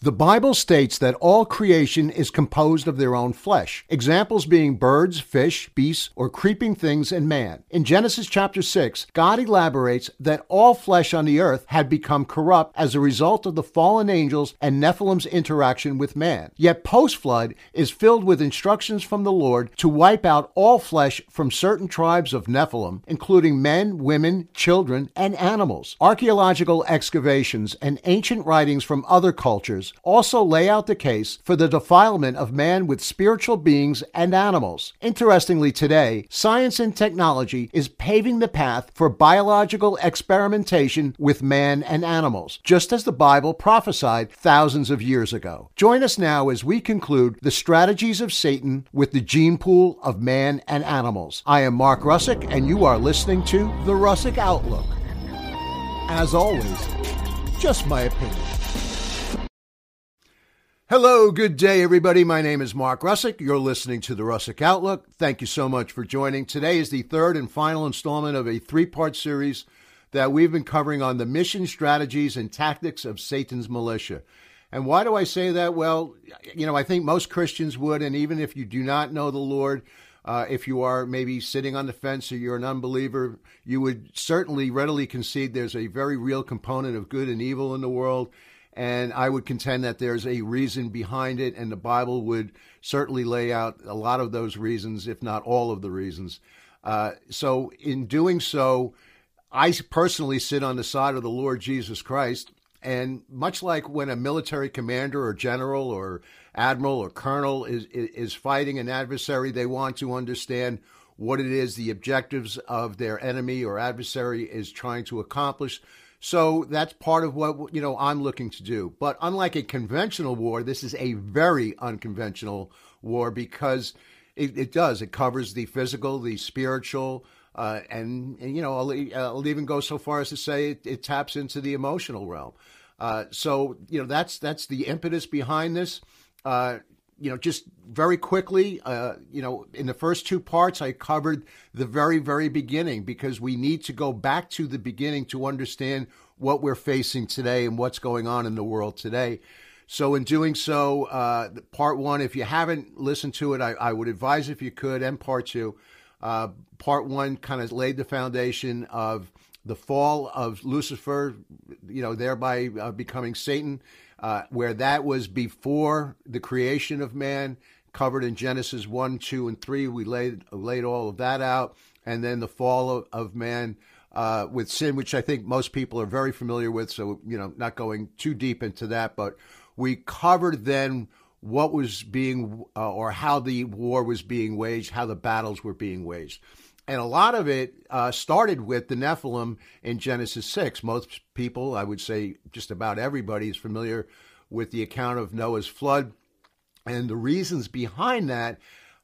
The Bible states that all creation is composed of their own flesh, examples being birds, fish, beasts, or creeping things and man. In Genesis chapter 6, God elaborates that all flesh on the earth had become corrupt as a result of the fallen angels and Nephilim's interaction with man. Yet post flood is filled with instructions from the Lord to wipe out all flesh from certain tribes of Nephilim, including men, women, children, and animals. Archaeological excavations and ancient writings from other cultures also lay out the case for the defilement of man with spiritual beings and animals. Interestingly, today, science and technology is paving the path for biological experimentation with man and animals, just as the Bible prophesied thousands of years ago. Join us now as we conclude the strategies of Satan with the gene pool of man and animals. I am Mark Russick, and you are listening to The Russick Outlook. As always, just my opinion. Hello, good day, everybody. My name is Mark Russick. You're listening to the Russick Outlook. Thank you so much for joining. Today is the third and final installment of a three part series that we've been covering on the mission, strategies, and tactics of Satan's militia. And why do I say that? Well, you know, I think most Christians would, and even if you do not know the Lord, uh, if you are maybe sitting on the fence or you're an unbeliever, you would certainly readily concede there's a very real component of good and evil in the world and I would contend that there's a reason behind it, and the Bible would certainly lay out a lot of those reasons, if not all of the reasons. Uh, so, in doing so, I personally sit on the side of the Lord Jesus Christ. And much like when a military commander or general or admiral or colonel is, is fighting an adversary, they want to understand what it is the objectives of their enemy or adversary is trying to accomplish so that's part of what you know I'm looking to do. But unlike a conventional war, this is a very unconventional war because it, it does it covers the physical, the spiritual, uh, and, and, you know I'll, I'll, even go so far as to say it, it taps into the emotional realm. Uh, so you know that's that's the impetus behind this. Uh, you know, just very quickly, uh, you know, in the first two parts, I covered the very, very beginning because we need to go back to the beginning to understand what we're facing today and what's going on in the world today. So, in doing so, uh, part one, if you haven't listened to it, I, I, would advise if you could, and part two. Uh, part one kind of laid the foundation of the fall of Lucifer, you know, thereby uh, becoming Satan uh, where that was before the creation of man, covered in Genesis 1, 2, and 3. We laid, laid all of that out. And then the fall of, of man uh, with sin, which I think most people are very familiar with. So, you know, not going too deep into that, but we covered then what was being uh, or how the war was being waged, how the battles were being waged and a lot of it uh, started with the Nephilim in Genesis 6. Most people, I would say just about everybody, is familiar with the account of Noah's flood. And the reasons behind that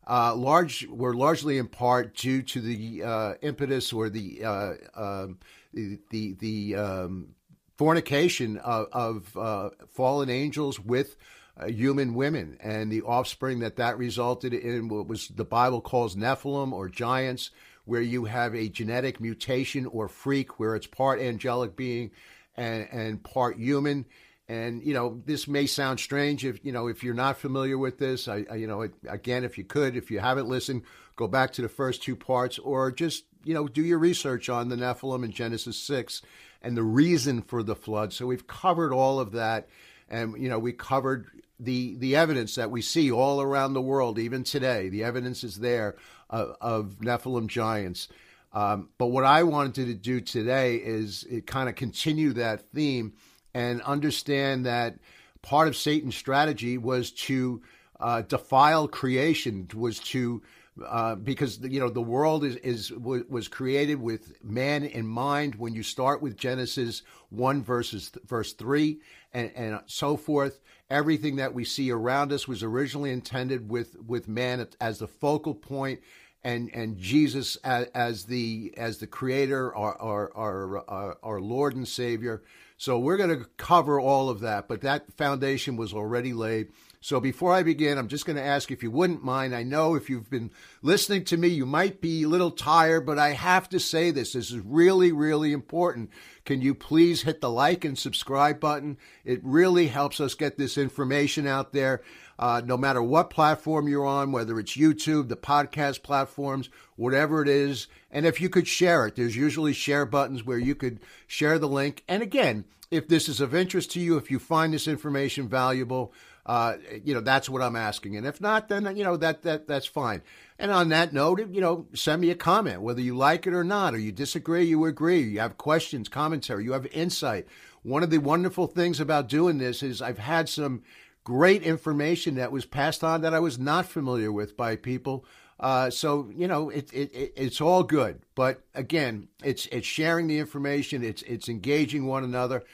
uh, large were largely in part due to the uh, impetus or the uh, um, the the, the um, fornication of, of uh, fallen angels with uh, human women and the offspring that that resulted in what was the Bible calls Nephilim or giants where you have a genetic mutation or freak where it's part angelic being and, and part human. And you know, this may sound strange if you know if you're not familiar with this. I, I, you know, again, if you could, if you haven't listened, go back to the first two parts, or just you know do your research on the Nephilim in Genesis six and the reason for the flood. So we've covered all of that, and you know we covered the the evidence that we see all around the world, even today. The evidence is there of, of Nephilim giants. Um, but what I wanted to do today is kind of continue that theme and understand that part of Satan's strategy was to uh, defile creation, was to uh, because you know the world is is was created with man in mind. When you start with Genesis one verses verse three and and so forth, everything that we see around us was originally intended with with man as the focal point and and Jesus as, as the as the creator our our, our uh, our Lord and Savior So we're going to cover all of that, but that foundation was already laid. So before I begin, I'm just going to ask if you wouldn't mind. I know if you've been listening to me, you might be a little tired, but I have to say this. This is really, really important. Can you please hit the like and subscribe button? It really helps us get this information out there. Uh, no matter what platform you're on, whether it's YouTube, the podcast platforms, whatever it is. And if you could share it, there's usually share buttons where you could share the link. And again, if this is of interest to you, if you find this information valuable, uh, you know, that's what I'm asking. And if not, then you know that that that's fine. And on that note, you know, send me a comment whether you like it or not, or you disagree, you agree, you have questions, commentary, you have insight. One of the wonderful things about doing this is I've had some great information that was passed on that I was not familiar with by people. Uh, so you know, it, it, it, it's all good. But again, it's it's sharing the information. It's it's engaging one another,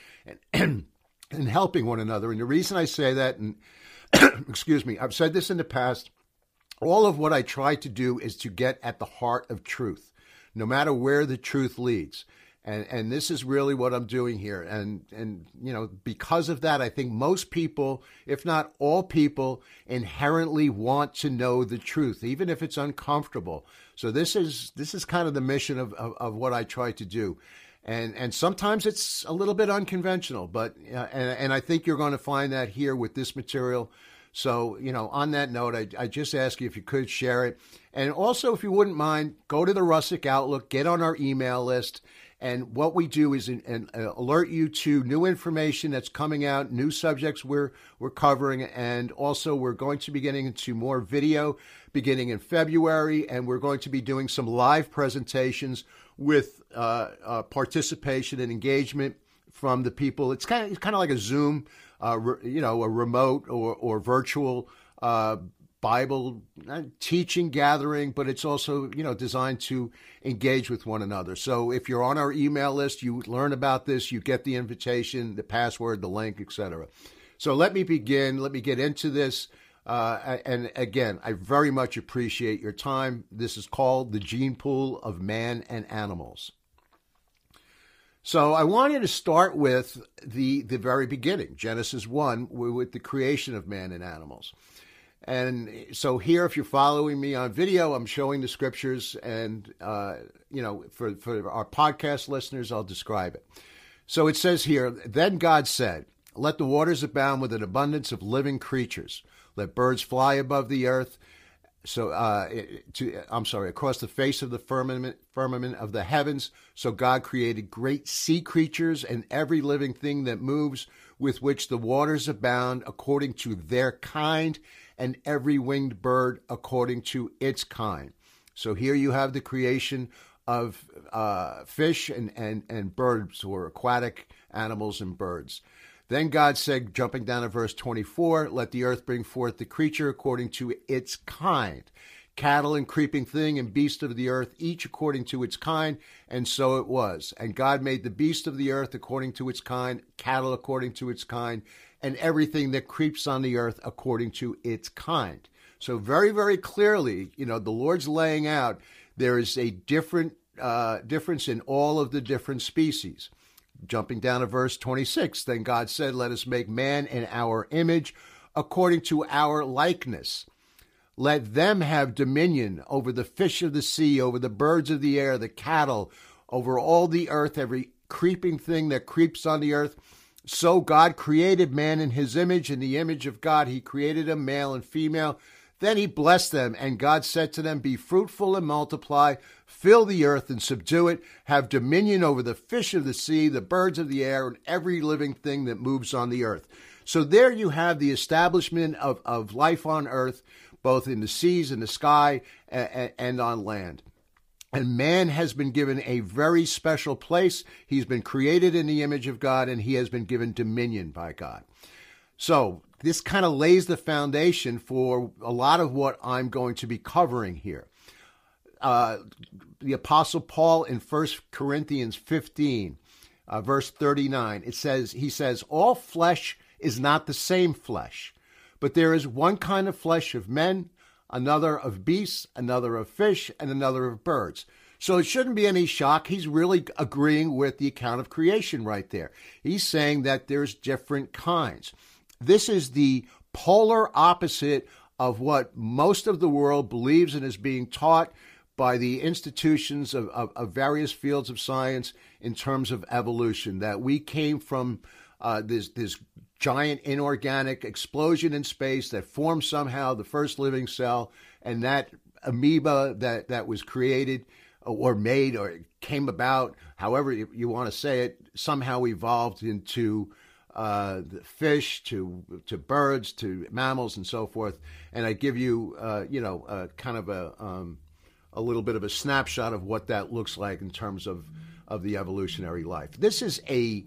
and and helping one another. And the reason I say that, and excuse me, I've said this in the past, all of what I try to do is to get at the heart of truth, no matter where the truth leads. And, and this is really what I'm doing here. And, and, you know, because of that, I think most people, if not all people, inherently want to know the truth, even if it's uncomfortable. So this is, this is kind of the mission of, of, of what I try to do and and sometimes it's a little bit unconventional but uh, and, and i think you're going to find that here with this material so you know on that note I, I just ask you if you could share it and also if you wouldn't mind go to the russick outlook get on our email list and what we do is in, in, uh, alert you to new information that's coming out, new subjects we're we're covering, and also we're going to be getting into more video beginning in February, and we're going to be doing some live presentations with uh, uh, participation and engagement from the people. It's kind of it's kind of like a Zoom, uh, re, you know, a remote or or virtual uh, Bible uh, teaching gathering, but it's also you know designed to engage with one another. So if you're on our email list, you learn about this, you get the invitation, the password, the link, etc. So let me begin. Let me get into this. Uh, and again, I very much appreciate your time. This is called the gene pool of man and animals. So I wanted to start with the the very beginning, Genesis one, with the creation of man and animals. And so here, if you're following me on video, I'm showing the scriptures, and uh, you know, for for our podcast listeners, I'll describe it. So it says here, then God said, "Let the waters abound with an abundance of living creatures." Let birds fly above the earth. So, uh, to, I'm sorry, across the face of the firmament, firmament of the heavens. So God created great sea creatures and every living thing that moves, with which the waters abound, according to their kind, and every winged bird according to its kind. So here you have the creation of uh, fish and, and, and birds, or aquatic animals and birds. Then God said, jumping down to verse 24, let the earth bring forth the creature according to its kind. Cattle and creeping thing and beast of the earth, each according to its kind. And so it was. And God made the beast of the earth according to its kind, cattle according to its kind, and everything that creeps on the earth according to its kind. So, very, very clearly, you know, the Lord's laying out there is a different uh, difference in all of the different species. Jumping down to verse 26, then God said, Let us make man in our image, according to our likeness. Let them have dominion over the fish of the sea, over the birds of the air, the cattle, over all the earth, every creeping thing that creeps on the earth. So God created man in his image. In the image of God, he created him, male and female. Then he blessed them, and God said to them, Be fruitful and multiply, fill the earth and subdue it, have dominion over the fish of the sea, the birds of the air, and every living thing that moves on the earth. So there you have the establishment of, of life on earth, both in the seas, and the sky, and, and on land. And man has been given a very special place. He's been created in the image of God, and he has been given dominion by God. So this kind of lays the foundation for a lot of what I'm going to be covering here. Uh, the Apostle Paul in 1 Corinthians 15, uh, verse 39, it says, he says, All flesh is not the same flesh, but there is one kind of flesh of men, another of beasts, another of fish, and another of birds. So it shouldn't be any shock. He's really agreeing with the account of creation right there. He's saying that there's different kinds. This is the polar opposite of what most of the world believes and is being taught by the institutions of, of, of various fields of science in terms of evolution, that we came from uh, this, this giant inorganic explosion in space that formed somehow the first living cell, and that amoeba that, that was created or made or came about, however you, you want to say it, somehow evolved into uh, fish to to birds to mammals and so forth. And I give you, uh, you know, uh, kind of a um, a little bit of a snapshot of what that looks like in terms of of the evolutionary life. This is a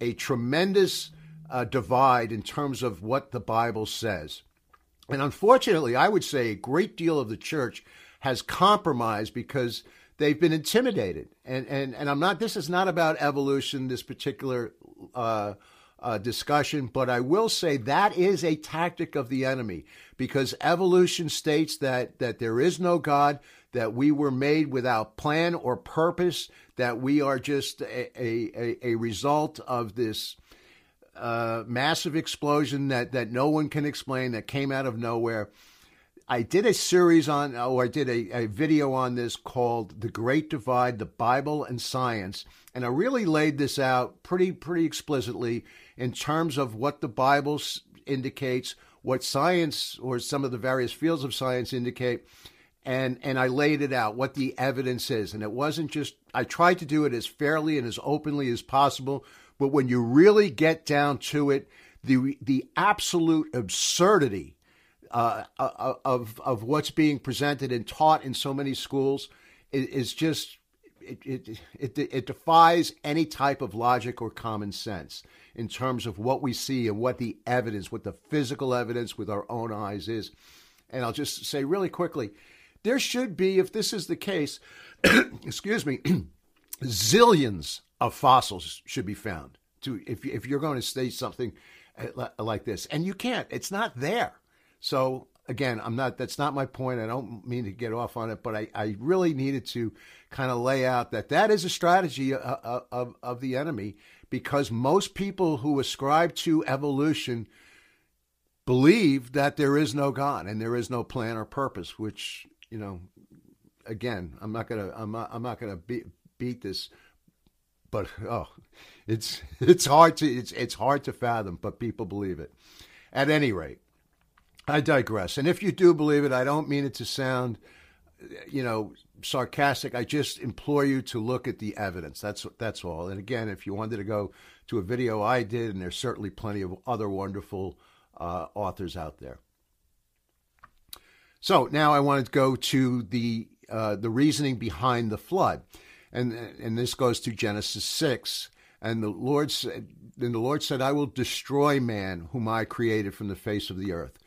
a tremendous uh, divide in terms of what the Bible says. And unfortunately, I would say a great deal of the church has compromised because they've been intimidated. And and and I'm not. This is not about evolution. This particular uh, uh, discussion, but I will say that is a tactic of the enemy because evolution states that that there is no God, that we were made without plan or purpose, that we are just a a, a result of this uh, massive explosion that that no one can explain that came out of nowhere. I did a series on, or I did a, a video on this called "The Great Divide: The Bible and Science," and I really laid this out pretty pretty explicitly in terms of what the Bible indicates, what science or some of the various fields of science indicate, and and I laid it out what the evidence is, and it wasn't just I tried to do it as fairly and as openly as possible, but when you really get down to it, the the absolute absurdity uh, uh, of of what's being presented and taught in so many schools is, is just it, it, it, it defies any type of logic or common sense in terms of what we see and what the evidence, what the physical evidence with our own eyes is. And I'll just say really quickly there should be, if this is the case, excuse me, zillions of fossils should be found to if, if you're going to state something uh, like this. And you can't, it's not there. So again, I'm not. That's not my point. I don't mean to get off on it, but I, I really needed to kind of lay out that that is a strategy of, uh, uh, of, of the enemy because most people who ascribe to evolution believe that there is no God and there is no plan or purpose. Which you know, again, I'm not gonna. I'm not. I'm not gonna beat beat this. But oh, it's it's hard to it's it's hard to fathom, but people believe it. At any rate, I digress. And if you do believe it, I don't mean it to sound, you know, sarcastic. I just implore you to look at the evidence. That's that's all. And again, if you wanted to go to a video I did, and there's certainly plenty of other wonderful uh, authors out there. So now I want to go to the uh, the reasoning behind the flood, and and this goes to Genesis six. And the Lord said, and the Lord said, I will destroy man whom I created from the face of the earth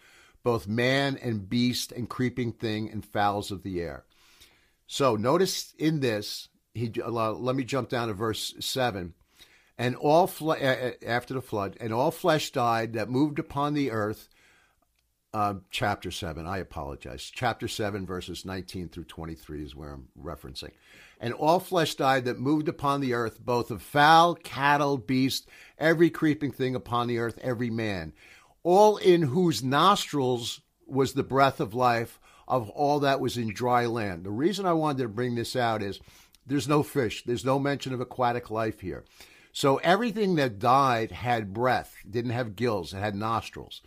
both man and beast and creeping thing and fowls of the air. So notice in this, he let me jump down to verse seven. And all fle- after the flood, and all flesh died that moved upon the earth. Uh, chapter seven. I apologize. Chapter seven, verses nineteen through twenty-three is where I'm referencing. And all flesh died that moved upon the earth, both of fowl, cattle, beast, every creeping thing upon the earth, every man all in whose nostrils was the breath of life of all that was in dry land. The reason I wanted to bring this out is there's no fish, there's no mention of aquatic life here. So everything that died had breath, didn't have gills, it had nostrils.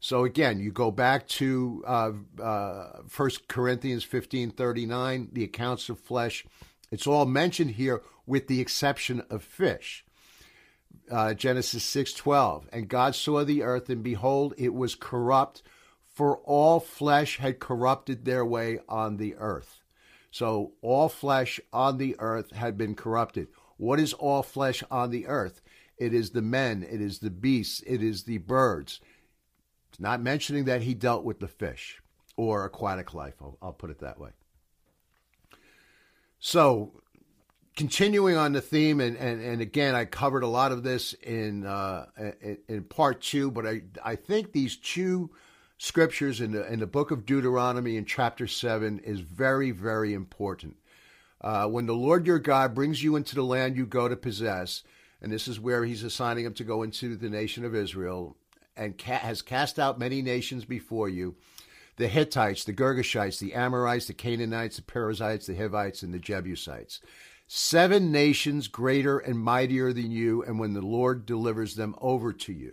So again, you go back to uh, uh, 1 Corinthians 15 39, the accounts of flesh. It's all mentioned here with the exception of fish uh, Genesis 6:12, and God saw the earth and behold it was corrupt for all flesh had corrupted their way on the earth. So all flesh on the earth had been corrupted. What is all flesh on the earth? It is the men, it is the beasts, it is the birds. Not mentioning that he dealt with the fish or aquatic life. I'll, I'll put it that way. So continuing on the theme, and, and, and again, I covered a lot of this in, uh, in, part two, but I I think these two scriptures in the in the book of Deuteronomy in chapter seven is very very important. Uh, when the Lord your God brings you into the land you go to possess, and this is where he's assigning him to go into the nation of Israel, and ca- has cast out many nations before you the Hittites, the Girgashites, the Amorites, the Canaanites, the Perizzites, the Hivites, and the Jebusites. Seven nations greater and mightier than you, and when the Lord delivers them over to you.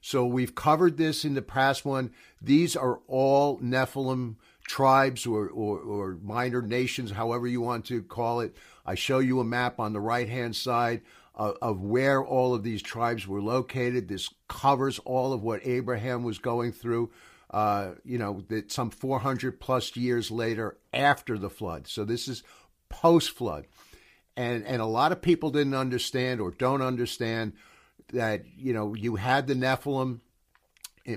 So we've covered this in the past one. These are all Nephilim tribes or, or, or minor nations, however you want to call it. I show you a map on the right hand side of, where all of these tribes were located. This covers all of what Abraham was going through uh, you know, that some 400 plus years later after the flood. So this is post flood. And, and a lot of people didn't understand or don't understand that, you know, you had the Nephilim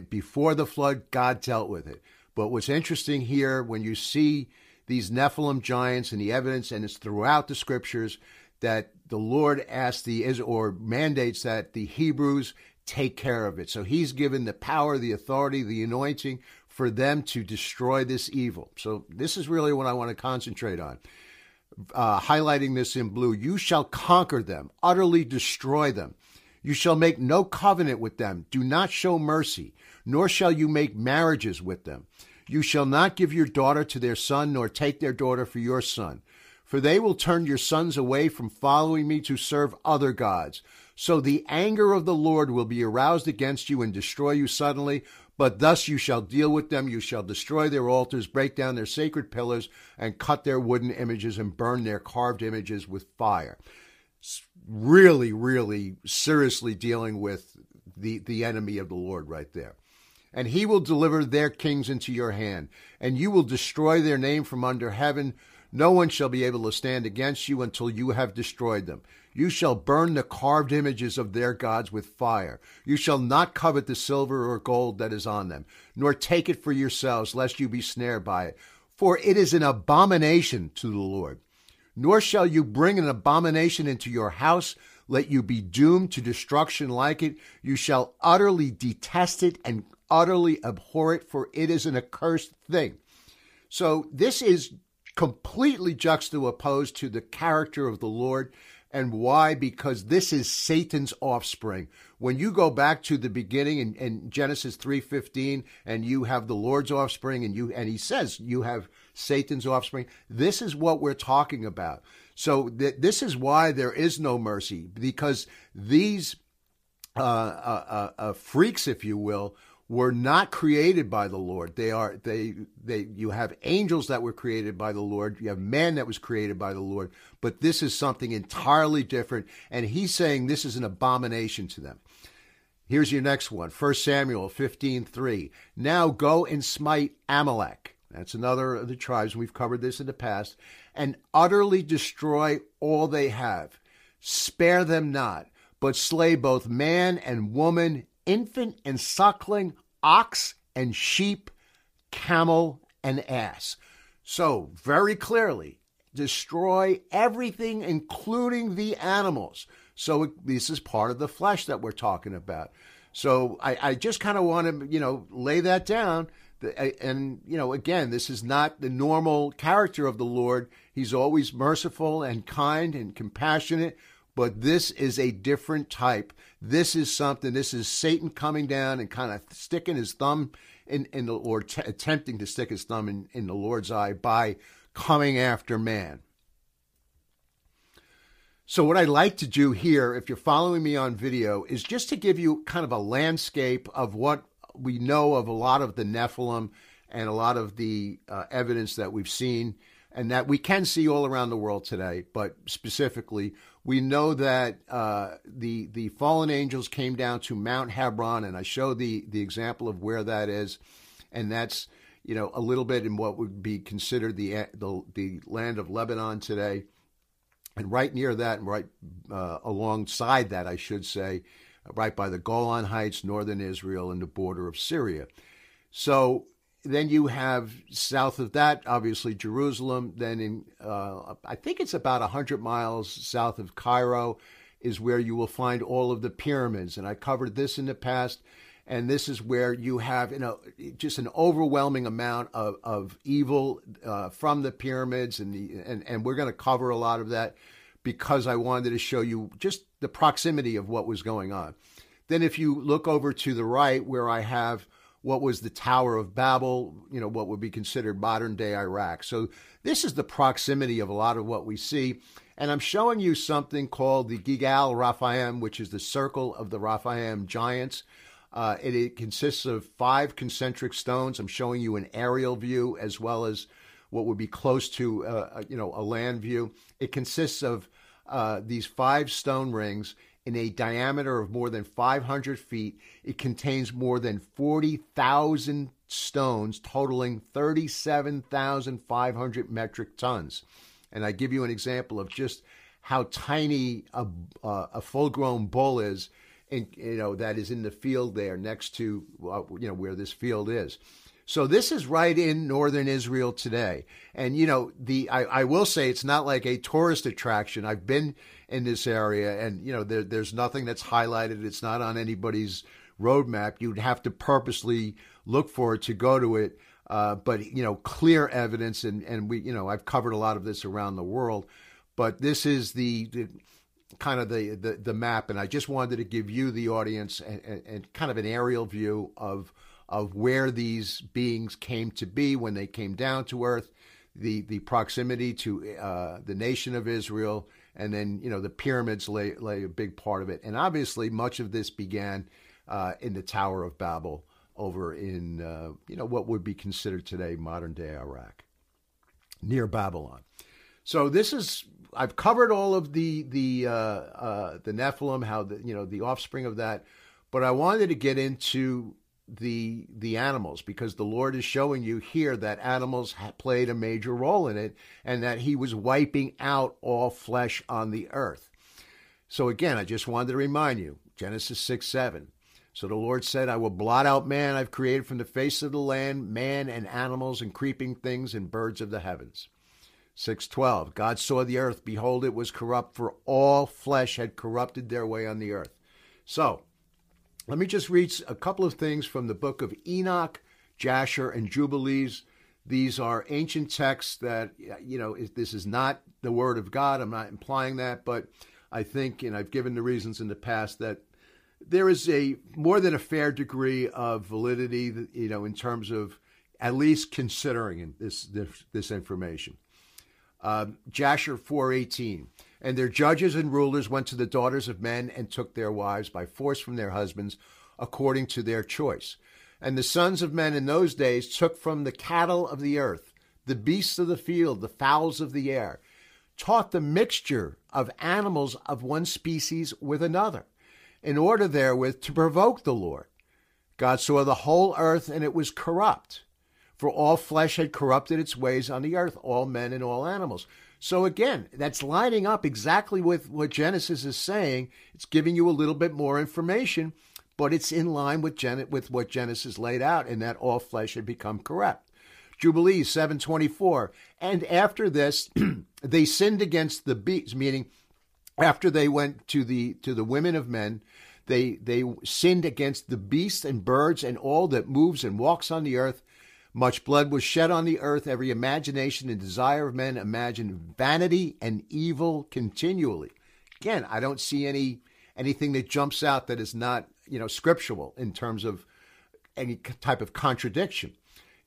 before the flood, God dealt with it. But what's interesting here, when you see these Nephilim giants and the evidence, and it's throughout the scriptures, that the Lord asks the or mandates that the Hebrews take care of it. So he's given the power, the authority, the anointing for them to destroy this evil. So this is really what I want to concentrate on. Uh, highlighting this in blue, you shall conquer them, utterly destroy them. You shall make no covenant with them. Do not show mercy, nor shall you make marriages with them. You shall not give your daughter to their son, nor take their daughter for your son. For they will turn your sons away from following me to serve other gods. So the anger of the Lord will be aroused against you and destroy you suddenly. But thus you shall deal with them. You shall destroy their altars, break down their sacred pillars, and cut their wooden images and burn their carved images with fire. Really, really seriously dealing with the, the enemy of the Lord right there. And he will deliver their kings into your hand, and you will destroy their name from under heaven. No one shall be able to stand against you until you have destroyed them. You shall burn the carved images of their gods with fire. You shall not covet the silver or gold that is on them, nor take it for yourselves, lest you be snared by it. For it is an abomination to the Lord. Nor shall you bring an abomination into your house, let you be doomed to destruction like it. You shall utterly detest it and utterly abhor it, for it is an accursed thing. So this is completely juxtaposed to the character of the Lord. And why? Because this is Satan's offspring. When you go back to the beginning in, in Genesis 3:15 and you have the Lord's offspring and you and he says you have Satan's offspring, this is what we're talking about. So th- this is why there is no mercy because these uh, uh, uh, uh freaks, if you will, were not created by the Lord. They are they they you have angels that were created by the Lord. You have man that was created by the Lord, but this is something entirely different and he's saying this is an abomination to them. Here's your next one. 1 Samuel 15:3. Now go and smite Amalek. That's another of the tribes. We've covered this in the past. And utterly destroy all they have. Spare them not, but slay both man and woman, infant and suckling, ox and sheep, camel and ass. So, very clearly, destroy everything, including the animals. So, this is part of the flesh that we're talking about. So, I, I just kind of want to, you know, lay that down. And, you know, again, this is not the normal character of the Lord. He's always merciful and kind and compassionate, but this is a different type. This is something, this is Satan coming down and kind of sticking his thumb in, in the Lord, t- attempting to stick his thumb in, in the Lord's eye by coming after man. So, what I'd like to do here, if you're following me on video, is just to give you kind of a landscape of what we know of a lot of the Nephilim and a lot of the uh, evidence that we've seen and that we can see all around the world today. But specifically, we know that uh, the the fallen angels came down to Mount Hermon, and I show the the example of where that is, and that's you know a little bit in what would be considered the the, the land of Lebanon today, and right near that, and right uh, alongside that, I should say, right by the Golan Heights, northern Israel, and the border of Syria. So then you have south of that, obviously Jerusalem. Then in, uh, I think it's about hundred miles south of Cairo, is where you will find all of the pyramids. And I covered this in the past. and this is where you have you know just an overwhelming amount of, of evil uh, from the pyramids and the and, and we're going to cover a lot of that because I wanted to show you just the proximity of what was going on. Then if you look over to the right where I have what was the Tower of Babel, you know, what would be considered modern day Iraq. So this is the proximity of a lot of what we see. And I'm showing you something called the Gilgal Raphaim, which is the circle of the Raphaim giants. Uh, it, it, consists of five concentric stones. I'm showing you an aerial view as well as what would be close to, uh, you know, a land view. It consists of uh, these five stone rings in a diameter of more than 500 feet. It contains more than 40,000 stones, totaling 37,500 metric tons. And I give you an example of just how tiny a, uh, a full-grown bull is in, you know, that is in the field there next to, uh, you know, where this field is. So this is right in northern Israel today. And, you know, the, I, I will say it's not like a tourist attraction. I've been in this area and, you know, there, there's nothing that's highlighted. It's not on anybody's roadmap. You'd have to purposely look for it to go to it. Uh, but, you know, clear evidence. And, and we, you know, I've covered a lot of this around the world, but this is the, the kind of the, the, the map, and I just wanted to give you, the audience, and, and, and, kind of an aerial view of of where these beings came to be when they came down to Earth, the the proximity to uh, the nation of Israel, and then you know the pyramids lay lay a big part of it, and obviously much of this began uh, in the Tower of Babel over in uh, you know what would be considered today modern day Iraq, near Babylon. So this is I've covered all of the the uh, uh, the Nephilim, how the you know the offspring of that, but I wanted to get into the the animals because the Lord is showing you here that animals played a major role in it, and that He was wiping out all flesh on the earth. So again, I just wanted to remind you, Genesis six seven. So the Lord said, I will blot out man I've created from the face of the land, man and animals and creeping things and birds of the heavens. 6:12 God saw the earth behold it was corrupt for all flesh had corrupted their way on the earth. So, let me just read a couple of things from the book of Enoch, Jasher and Jubilees. These are ancient texts that you know this is not the word of God. I'm not implying that, but I think and I've given the reasons in the past that there is a more than a fair degree of validity, you know, in terms of at least considering this this, this information. Um, Jasher 4:18. And their judges and rulers went to the daughters of men and took their wives by force from their husbands according to their choice. And the sons of men in those days took from the cattle of the earth, the beasts of the field, the fowls of the air, taught the mixture of animals of one species with another, in order therewith to provoke the Lord. God saw the whole earth, and it was corrupt for all flesh had corrupted its ways on the earth, all men and all animals. So again, that's lining up exactly with what Genesis is saying. It's giving you a little bit more information, but it's in line with, Gen- with what Genesis laid out in that all flesh had become corrupt. Jubilees 724. And after this, they sinned against the beasts, meaning after they went to the to the women of men, they they sinned against the beasts and birds and all that moves and walks on the earth much blood was shed on the earth. Every imagination and desire of men imagined vanity and evil continually. Again, I don't see any anything that jumps out that is not you know scriptural in terms of any type of contradiction.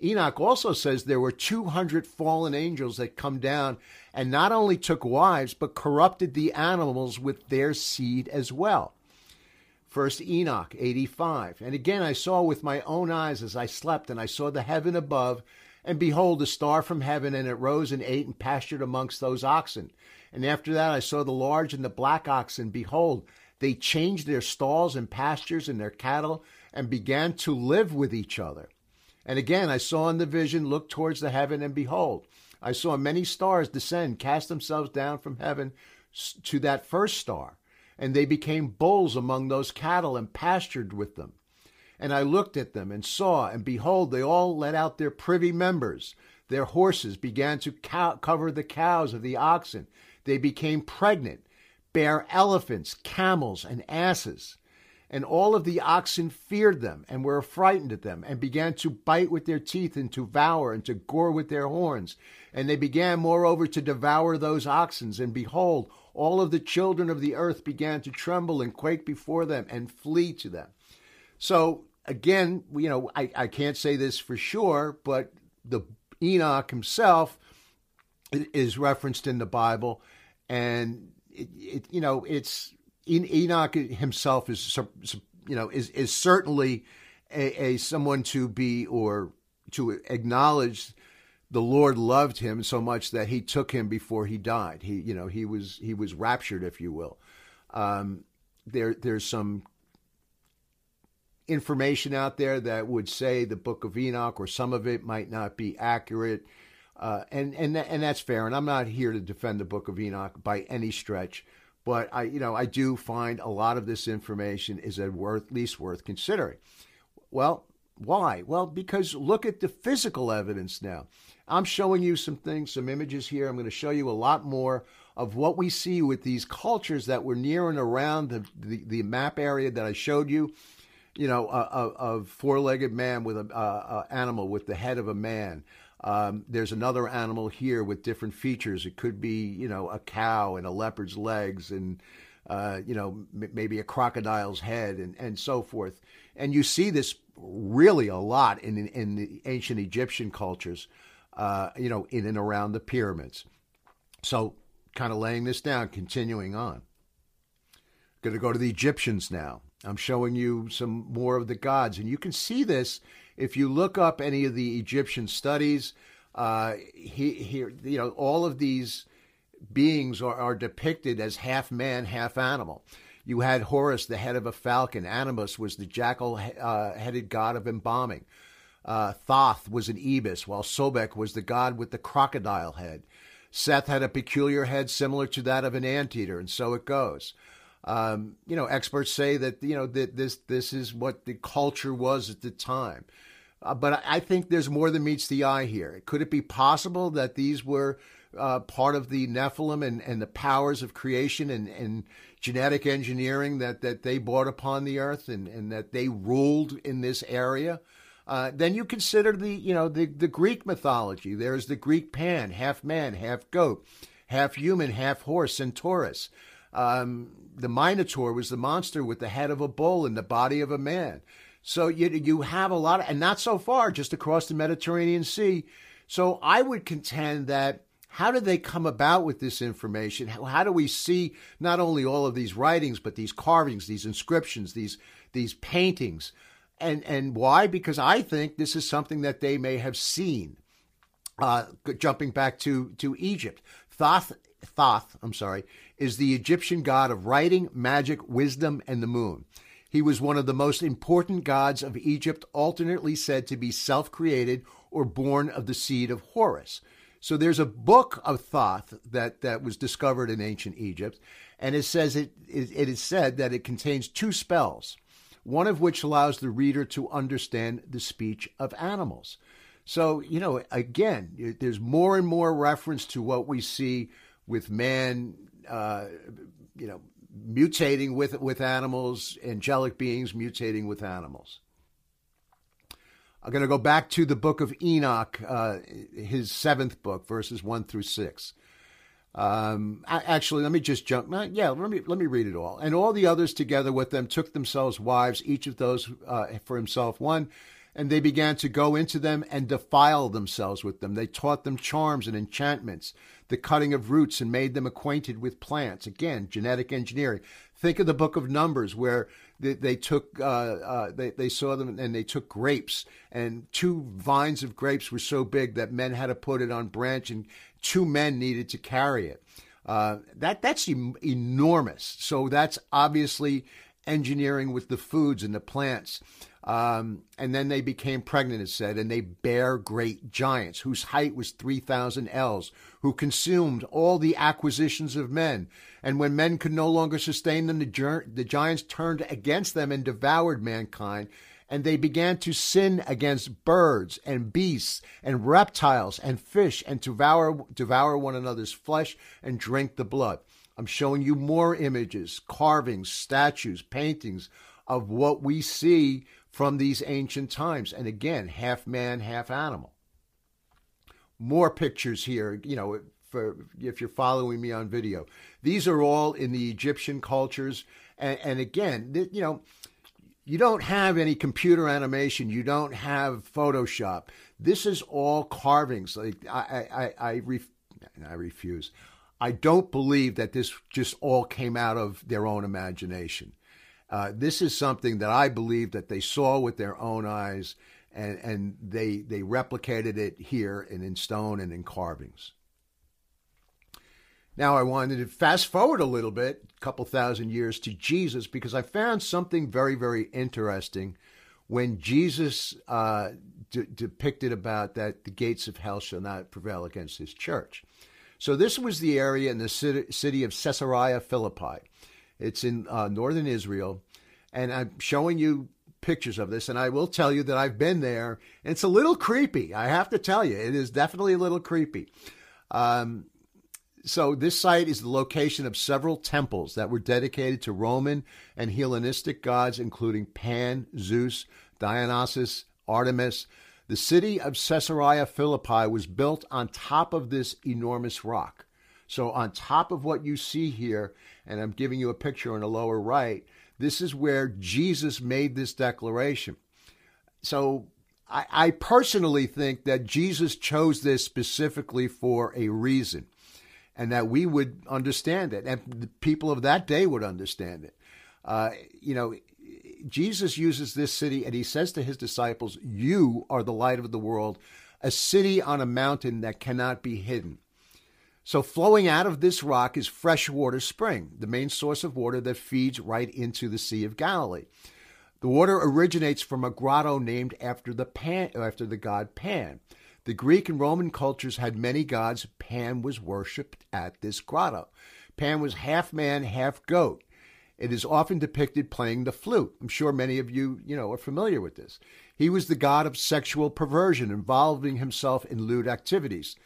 Enoch also says there were 200 fallen angels that come down and not only took wives, but corrupted the animals with their seed as well. First Enoch 85. And again I saw with my own eyes as I slept, and I saw the heaven above, and behold, a star from heaven, and it rose and ate and pastured amongst those oxen. And after that I saw the large and the black oxen. Behold, they changed their stalls and pastures and their cattle, and began to live with each other. And again I saw in the vision, look towards the heaven, and behold, I saw many stars descend, cast themselves down from heaven to that first star and they became bulls among those cattle and pastured with them. And I looked at them and saw, and behold, they all let out their privy members. Their horses began to cow- cover the cows of the oxen. They became pregnant, bare elephants, camels, and asses. And all of the oxen feared them and were frightened at them, and began to bite with their teeth and to devour and to gore with their horns. And they began moreover to devour those oxen. And behold, all of the children of the earth began to tremble and quake before them and flee to them. So again, you know, I, I can't say this for sure, but the Enoch himself is referenced in the Bible, and it, it, you know, it's Enoch himself is you know is is certainly a, a someone to be or to acknowledge the Lord loved him so much that he took him before he died. He, you know, he was he was raptured, if you will. Um, there, there's some information out there that would say the Book of Enoch or some of it might not be accurate, uh, and and and that's fair. And I'm not here to defend the Book of Enoch by any stretch, but I, you know, I do find a lot of this information is at worth at least worth considering. Well, why? Well, because look at the physical evidence now. I'm showing you some things, some images here. I'm going to show you a lot more of what we see with these cultures that were near and around the, the, the map area that I showed you. You know, a, a, a four-legged man with an animal with the head of a man. Um, there's another animal here with different features. It could be, you know, a cow and a leopard's legs and, uh, you know, m- maybe a crocodile's head and, and so forth. And you see this really a lot in, in, in the ancient Egyptian cultures uh, you know, in and around the pyramids. So, kind of laying this down, continuing on. Going to go to the Egyptians now. I'm showing you some more of the gods, and you can see this if you look up any of the Egyptian studies. Uh, here, you know, all of these beings are, are depicted as half man, half animal. You had Horus, the head of a falcon. Anubis was the jackal-headed uh, god of embalming. Uh, Thoth was an ibis, while Sobek was the god with the crocodile head. Seth had a peculiar head similar to that of an anteater, and so it goes. Um, you know, experts say that you know that this this is what the culture was at the time. Uh, but I think there's more than meets the eye here. Could it be possible that these were uh, part of the Nephilim and, and the powers of creation and, and genetic engineering that, that they brought upon the earth and, and that they ruled in this area? Uh, then you consider the you know the the Greek mythology. There's the Greek Pan, half man, half goat, half human, half horse, Centaurus. Um, the Minotaur was the monster with the head of a bull and the body of a man. So you you have a lot, of, and not so far, just across the Mediterranean Sea. So I would contend that how did they come about with this information? How, how, do we see not only all of these writings, but these carvings, these inscriptions, these these paintings? And and why? Because I think this is something that they may have seen. Uh, jumping back to to Egypt, Thoth Thoth, I'm sorry, is the Egyptian god of writing, magic, wisdom, and the moon. He was one of the most important gods of Egypt, alternately said to be self created or born of the seed of Horus. So there's a book of Thoth that, that was discovered in ancient Egypt, and it says it, it, it is said that it contains two spells one of which allows the reader to understand the speech of animals. So, you know, again, there's more and more reference to what we see with man, uh, you know, mutating with with animals, angelic beings mutating with animals. I'm going to go back to the book of Enoch, uh, his seventh book, verses one through six. Um, actually, let me just jump. Yeah, let me let me read it all. And all the others together with them took themselves wives, each of those uh, for himself one, and they began to go into them and defile themselves with them. They taught them charms and enchantments, the cutting of roots, and made them acquainted with plants. Again, genetic engineering. Think of the book of Numbers, where they, they took uh, uh, they, they saw them and they took grapes, and two vines of grapes were so big that men had to put it on branch and two men needed to carry it. Uh, that that's enormous. So that's obviously engineering with the foods and the plants. Um, and then they became pregnant, it said, and they bare great giants whose height was 3,000 ells, who consumed all the acquisitions of men. And when men could no longer sustain them, the, the giants turned against them and devoured mankind and they began to sin against birds and beasts and reptiles and fish and devour, devour one another's flesh and drink the blood. I'm showing you more images, carvings, statues, paintings of what we see from these ancient times. And again, half man, half animal. More pictures here, you know, for if you're following me on video. These are all in the Egyptian cultures. And, and again, you know, you don't have any computer animation. You don't have Photoshop. This is all carvings. Like I, I, I, ref, I refuse. I don't believe that this just all came out of their own imagination. Uh, this is something that I believe that they saw with their own eyes, and, and they they replicated it here and in stone and in carvings. Now, I wanted to fast forward a little bit, a couple thousand years to Jesus, because I found something very, very interesting when Jesus uh, d- depicted about that the gates of hell shall not prevail against his church. So, this was the area in the city, city of Caesarea Philippi. It's in uh, northern Israel, and I'm showing you pictures of this, and I will tell you that I've been there, and it's a little creepy. I have to tell you, it is definitely a little creepy. Um, so this site is the location of several temples that were dedicated to Roman and Hellenistic gods, including Pan, Zeus, Dionysus, Artemis. The city of Caesarea Philippi was built on top of this enormous rock. So, on top of what you see here, and I'm giving you a picture in the lower right, this is where Jesus made this declaration. So, I, I personally think that Jesus chose this specifically for a reason and that we would understand it, and the people of that day would understand it. Uh, you know, Jesus uses this city, and he says to his disciples, You are the light of the world, a city on a mountain that cannot be hidden. So, flowing out of this rock is freshwater spring, the main source of water that feeds right into the Sea of Galilee. The water originates from a grotto named after the Pan, after the god Pan. The Greek and Roman cultures had many gods. Pan was worshipped at this grotto. Pan was half man, half goat. It is often depicted playing the flute. I'm sure many of you, you know, are familiar with this. He was the god of sexual perversion, involving himself in lewd activities.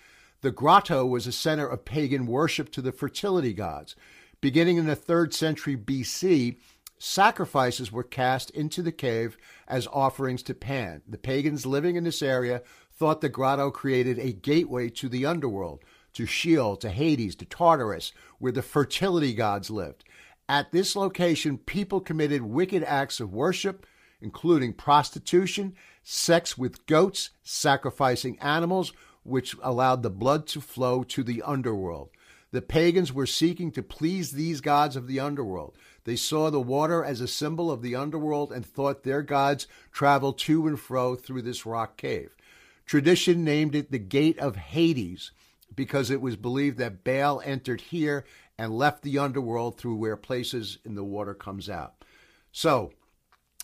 The grotto was a center of pagan worship to the fertility gods. Beginning in the 3rd century BC, sacrifices were cast into the cave as offerings to Pan. The pagans living in this area thought the grotto created a gateway to the underworld, to Sheol, to Hades, to Tartarus, where the fertility gods lived. At this location, people committed wicked acts of worship, including prostitution, sex with goats, sacrificing animals, which allowed the blood to flow to the underworld. The pagans were seeking to please these gods of the underworld. They saw the water as a symbol of the underworld and thought their gods traveled to and fro through this rock cave. Tradition named it the Gate of Hades because it was believed that Baal entered here and left the underworld through where places in the water comes out. So,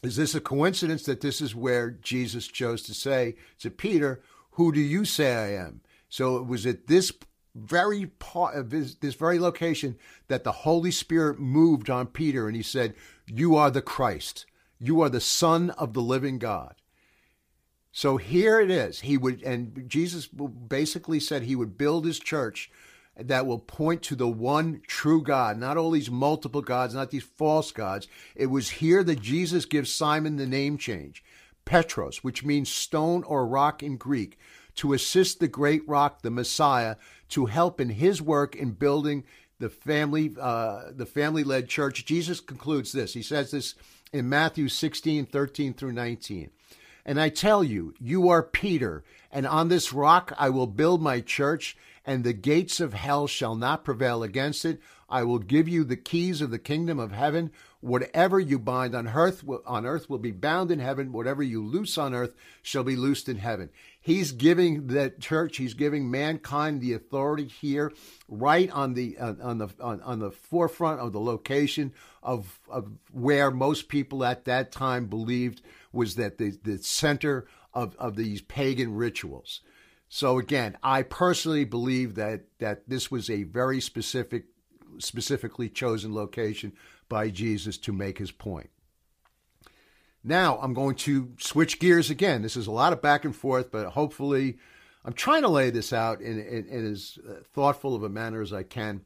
is this a coincidence that this is where Jesus chose to say to Peter, "Who do you say I am?" So it was at this very part of this, this very location that the Holy Spirit moved on Peter and he said, "You are the Christ. You are the Son of the living God." So here it is. He would, and Jesus basically said he would build his church that will point to the one true God, not all these multiple gods, not these false gods. It was here that Jesus gives Simon the name change, Petros, which means stone or rock in Greek, to assist the great rock, the Messiah, to help in his work in building the family, uh, the family-led church. Jesus concludes this. He says this in Matthew 16, 13 through 19. And I tell you, you are Peter, and on this rock I will build my church, and the gates of hell shall not prevail against it. I will give you the keys of the kingdom of heaven. Whatever you bind on earth, on earth will be bound in heaven. Whatever you loose on earth shall be loosed in heaven. He's giving the church, he's giving mankind the authority here, right on the on the on, on the forefront of the location of of where most people at that time believed was that the, the center of, of these pagan rituals. So again, I personally believe that that this was a very specific, specifically chosen location by Jesus to make his point. Now I'm going to switch gears again. This is a lot of back and forth, but hopefully, I'm trying to lay this out in, in, in as uh, thoughtful of a manner as I can.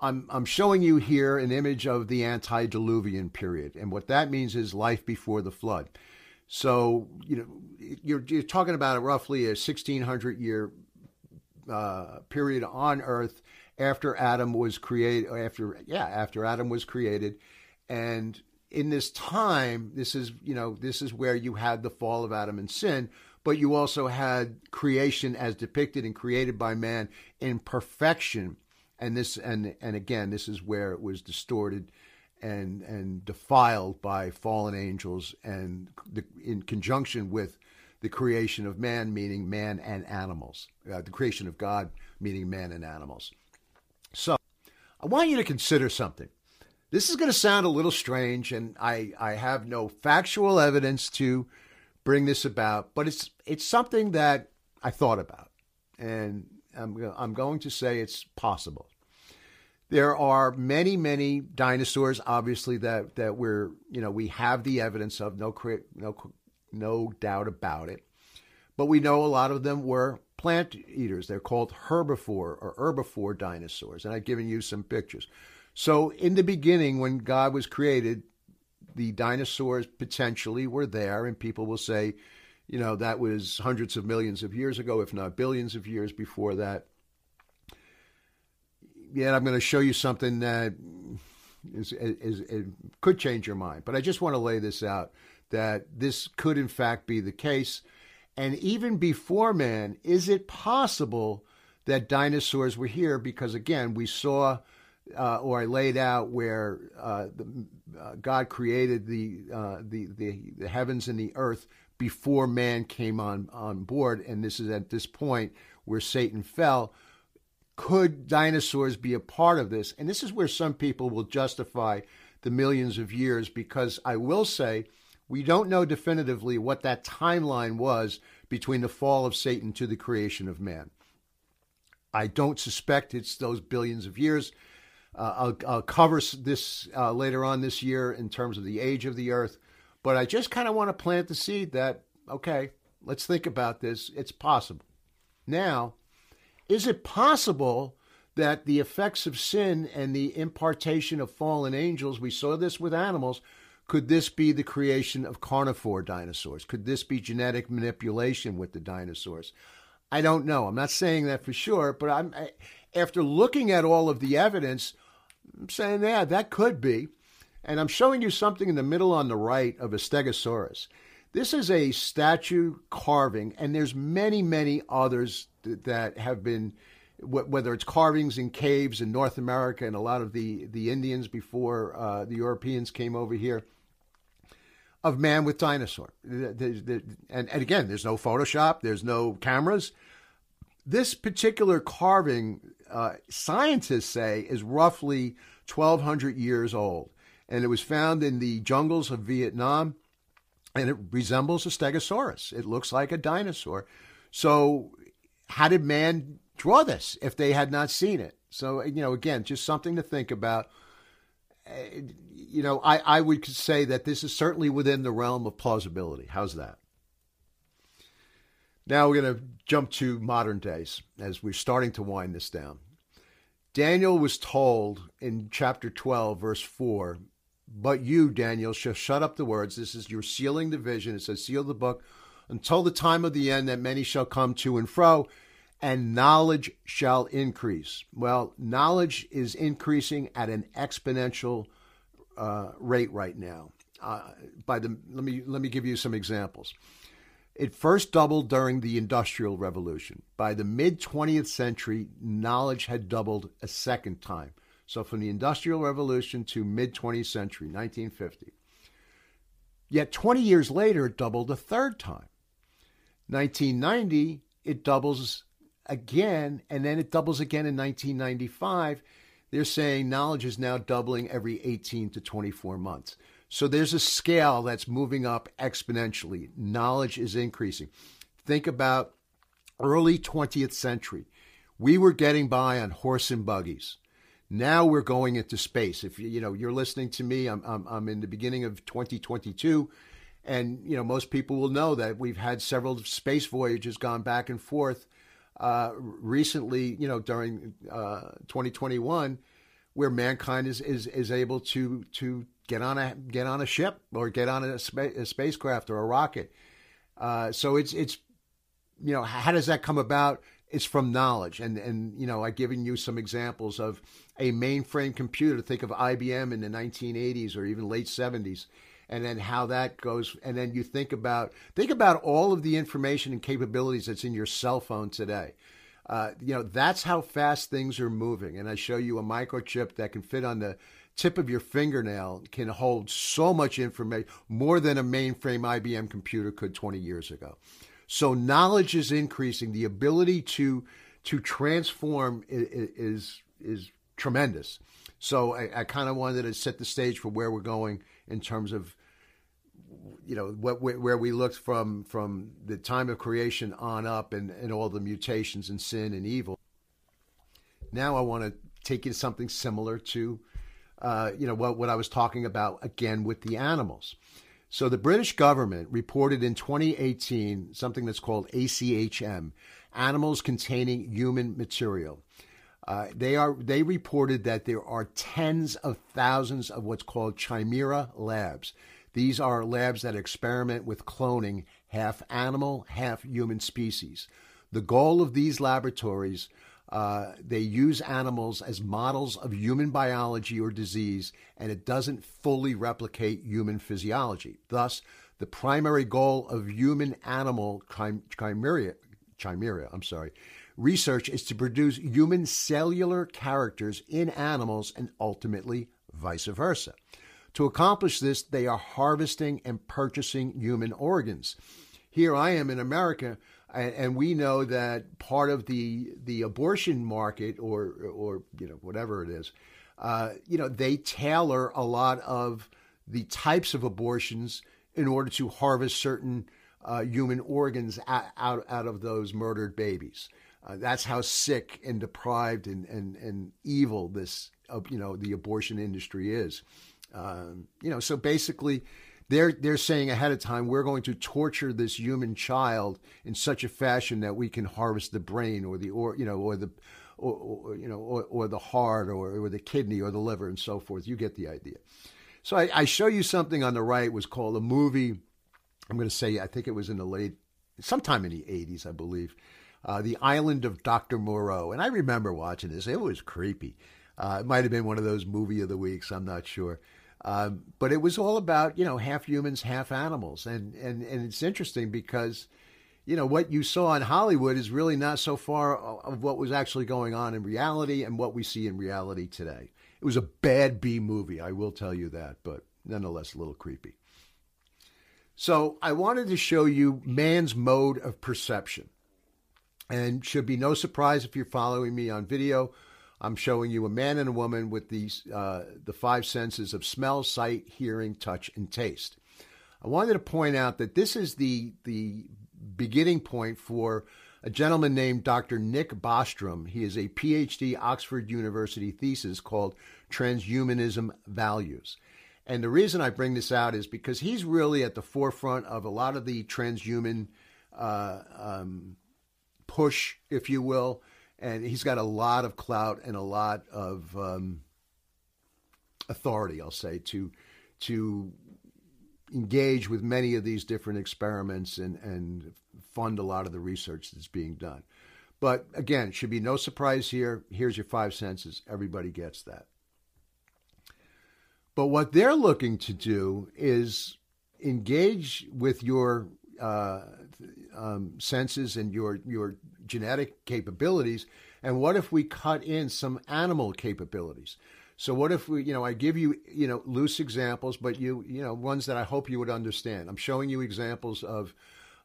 I'm, I'm showing you here an image of the antediluvian period. And what that means is life before the flood. So, you know, you're, you're talking about roughly a 1600 year uh, period on earth after Adam was created, after, yeah, after Adam was created. And in this time, this is, you know, this is where you had the fall of Adam and sin, but you also had creation as depicted and created by man in perfection. And this, and, and again, this is where it was distorted and, and defiled by fallen angels and the, in conjunction with the creation of man, meaning man and animals, uh, the creation of God, meaning man and animals. So I want you to consider something. This is going to sound a little strange, and I, I have no factual evidence to bring this about, but it's it's something that I thought about, and I'm I'm going to say it's possible. There are many many dinosaurs, obviously that that we're you know we have the evidence of no no no doubt about it, but we know a lot of them were plant eaters. They're called herbivore or herbivore dinosaurs, and I've given you some pictures. So, in the beginning, when God was created, the dinosaurs potentially were there, and people will say, you know, that was hundreds of millions of years ago, if not billions of years before that. Yet, I'm going to show you something that is, is, is, could change your mind. But I just want to lay this out that this could, in fact, be the case. And even before man, is it possible that dinosaurs were here? Because again, we saw uh, or I laid out where uh, the, uh, God created the, uh, the, the the heavens and the earth before man came on on board, and this is at this point where Satan fell. Could dinosaurs be a part of this? And this is where some people will justify the millions of years, because I will say we don't know definitively what that timeline was between the fall of Satan to the creation of man. I don't suspect it's those billions of years. Uh, I'll, I'll, cover this uh, later on this year in terms of the age of the earth, but I just kind of want to plant the seed that, okay, let's think about this. It's possible. Now, is it possible that the effects of sin and the impartation of fallen angels, we saw this with animals, could this be the creation of carnivore dinosaurs? Could this be genetic manipulation with the dinosaurs? I don't know. I'm not saying that for sure, but I'm after looking at all of the evidence, I'm saying, yeah, that could be. And I'm showing you something in the middle on the right of a Stegosaurus. This is a statue carving, and there's many, many others that have been, whether it's carvings in caves in North America and a lot of the, the Indians before uh, the Europeans came over here, of man with dinosaur. And, again, there's no Photoshop, there's no cameras. This particular carving uh, scientists say is roughly 1,200 years old. And it was found in the jungles of Vietnam, and it resembles a stegosaurus. It looks like a dinosaur. So, how did man draw this if they had not seen it? So, you know, again, just something to think about. You know, I, I would say that this is certainly within the realm of plausibility. How's that? Now we're going to jump to modern days as we're starting to wind this down. Daniel was told in chapter 12, verse 4, But you, Daniel, shall shut up the words. This is your sealing the vision. It says, Seal the book until the time of the end that many shall come to and fro, and knowledge shall increase. Well, knowledge is increasing at an exponential uh, rate right now. Uh, by the let me let me give you some examples. It first doubled during the Industrial Revolution. By the mid 20th century, knowledge had doubled a second time. So from the Industrial Revolution to mid 20th century, 1950. Yet 20 years later, it doubled a third time. 1990, it doubles again, and then it doubles again in 1995. They're saying knowledge is now doubling every 18 to 24 months. So there's a scale that's moving up exponentially. Knowledge is increasing. Think about early 20th century. We were getting by on horse and buggies. Now we're going into space. If you, know you're listening to me, I'm, I'm I'm in the beginning of 2022, and you know most people will know that we've had several space voyages gone back and forth. Uh, recently, you know during uh, 2021, where mankind is, is, is able to to get on a get on a ship or get on a, spa- a spacecraft or a rocket. Uh, so it's it's you know how does that come about? It's from knowledge, and and you know I've given you some examples of a mainframe computer. Think of IBM in the 1980s or even late 70s, and then how that goes. And then you think about think about all of the information and capabilities that's in your cell phone today. Uh, you know that's how fast things are moving. And I show you a microchip that can fit on the tip of your fingernail can hold so much information more than a mainframe IBM computer could 20 years ago. So knowledge is increasing. The ability to to transform is is, tremendous. So I, I kind of wanted to set the stage for where we're going in terms of you know what where we looked from from the time of creation on up and, and all the mutations and sin and evil. Now I want to take you to something similar to uh, you know, what, what I was talking about again with the animals. So the British government reported in 2018 something that's called ACHM, animals containing human material. Uh, they are they reported that there are tens of thousands of what's called chimera labs. These are labs that experiment with cloning half animal, half human species. The goal of these laboratories uh, they use animals as models of human biology or disease, and it doesn't fully replicate human physiology. Thus, the primary goal of human animal chimera, chimera, I'm sorry, research is to produce human cellular characters in animals and ultimately vice versa. To accomplish this, they are harvesting and purchasing human organs. Here I am in America and, we know that part of the the abortion market or or you know whatever it is, uh, you know they tailor a lot of the types of abortions in order to harvest certain uh, human organs out, out out of those murdered babies. Uh, that's how sick and deprived and and, and evil this uh, you know the abortion industry is. Um, you know, so basically they're they're saying ahead of time we're going to torture this human child in such a fashion that we can harvest the brain or the or you know or the or, or you know or, or, the heart or, or the kidney or the liver and so forth. You get the idea. So I, I show you something on the right was called a movie. I'm going to say I think it was in the late sometime in the 80s I believe. Uh, the Island of Dr. Moreau. And I remember watching this. It was creepy. Uh, it might have been one of those movie of the weeks. I'm not sure. Um, but it was all about you know half humans, half animals, and and and it's interesting because you know what you saw in Hollywood is really not so far of what was actually going on in reality and what we see in reality today. It was a bad B movie, I will tell you that, but nonetheless a little creepy. So I wanted to show you man's mode of perception. And should be no surprise if you're following me on video I'm showing you a man and a woman with these uh, the five senses of smell, sight, hearing, touch, and taste. I wanted to point out that this is the the beginning point for a gentleman named Dr. Nick Bostrom. He is a PhD Oxford University thesis called Transhumanism Values. And the reason I bring this out is because he's really at the forefront of a lot of the transhuman uh, um, push, if you will, and he's got a lot of clout and a lot of um, authority, I'll say, to to engage with many of these different experiments and and fund a lot of the research that's being done. But again, should be no surprise here. Here's your five senses. Everybody gets that. But what they're looking to do is engage with your uh, um, senses and your your genetic capabilities. And what if we cut in some animal capabilities? So what if we, you know, I give you, you know, loose examples, but you, you know, ones that I hope you would understand. I'm showing you examples of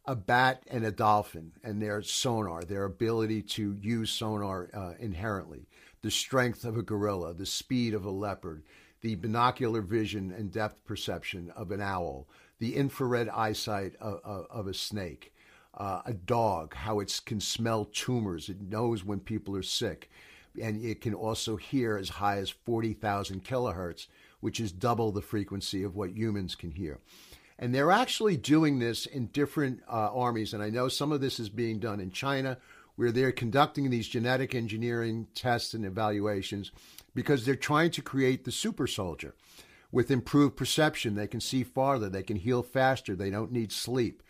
a bat and a dolphin and their sonar, their ability to use sonar uh, inherently, the strength of a gorilla, the speed of a leopard, the binocular vision and depth perception of an owl, the infrared eyesight of, of, of a snake, uh, a dog, how it can smell tumors. It knows when people are sick. And it can also hear as high as 40,000 kilohertz, which is double the frequency of what humans can hear. And they're actually doing this in different uh, armies. And I know some of this is being done in China, where they're conducting these genetic engineering tests and evaluations because they're trying to create the super soldier with improved perception. They can see farther, they can heal faster, they don't need sleep.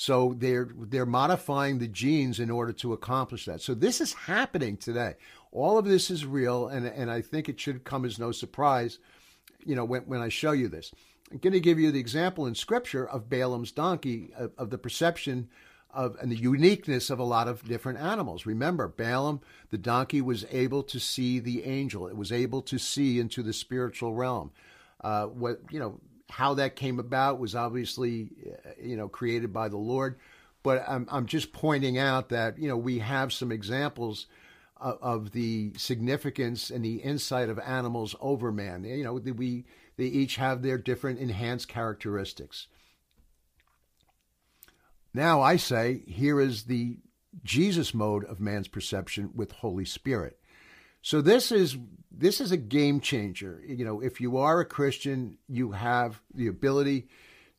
So they're they're modifying the genes in order to accomplish that. So this is happening today. All of this is real, and and I think it should come as no surprise, you know, when when I show you this. I'm going to give you the example in Scripture of Balaam's donkey of, of the perception of and the uniqueness of a lot of different animals. Remember, Balaam, the donkey, was able to see the angel. It was able to see into the spiritual realm. Uh, what you know, how that came about was obviously, uh, you know, created by the Lord. But I'm, I'm just pointing out that, you know, we have some examples of, of the significance and the insight of animals over man. You know, we, they each have their different enhanced characteristics. Now I say, here is the Jesus mode of man's perception with Holy Spirit. So this is this is a game changer. You know, if you are a Christian, you have the ability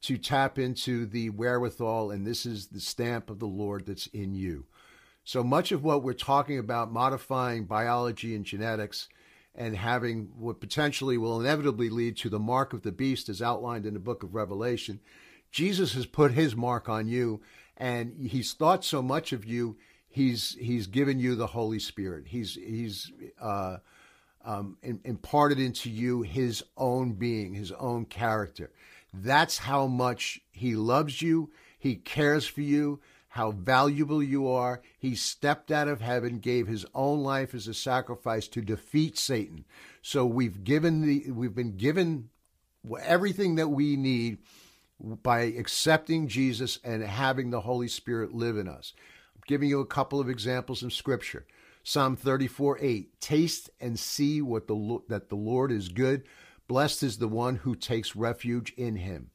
to tap into the wherewithal, and this is the stamp of the Lord that's in you. So much of what we're talking about, modifying biology and genetics, and having what potentially will inevitably lead to the mark of the beast, as outlined in the book of Revelation, Jesus has put his mark on you, and he's thought so much of you he's he's given you the Holy Spirit. He's he's uh, um, imparted into you his own being, his own character. That's how much he loves you. He cares for you. How valuable you are. He stepped out of heaven, gave his own life as a sacrifice to defeat Satan. So we've given the we've been given everything that we need by accepting Jesus and having the Holy Spirit live in us giving you a couple of examples in Scripture. Psalm 34 8 Taste and see what the, that the Lord is good. Blessed is the one who takes refuge in him.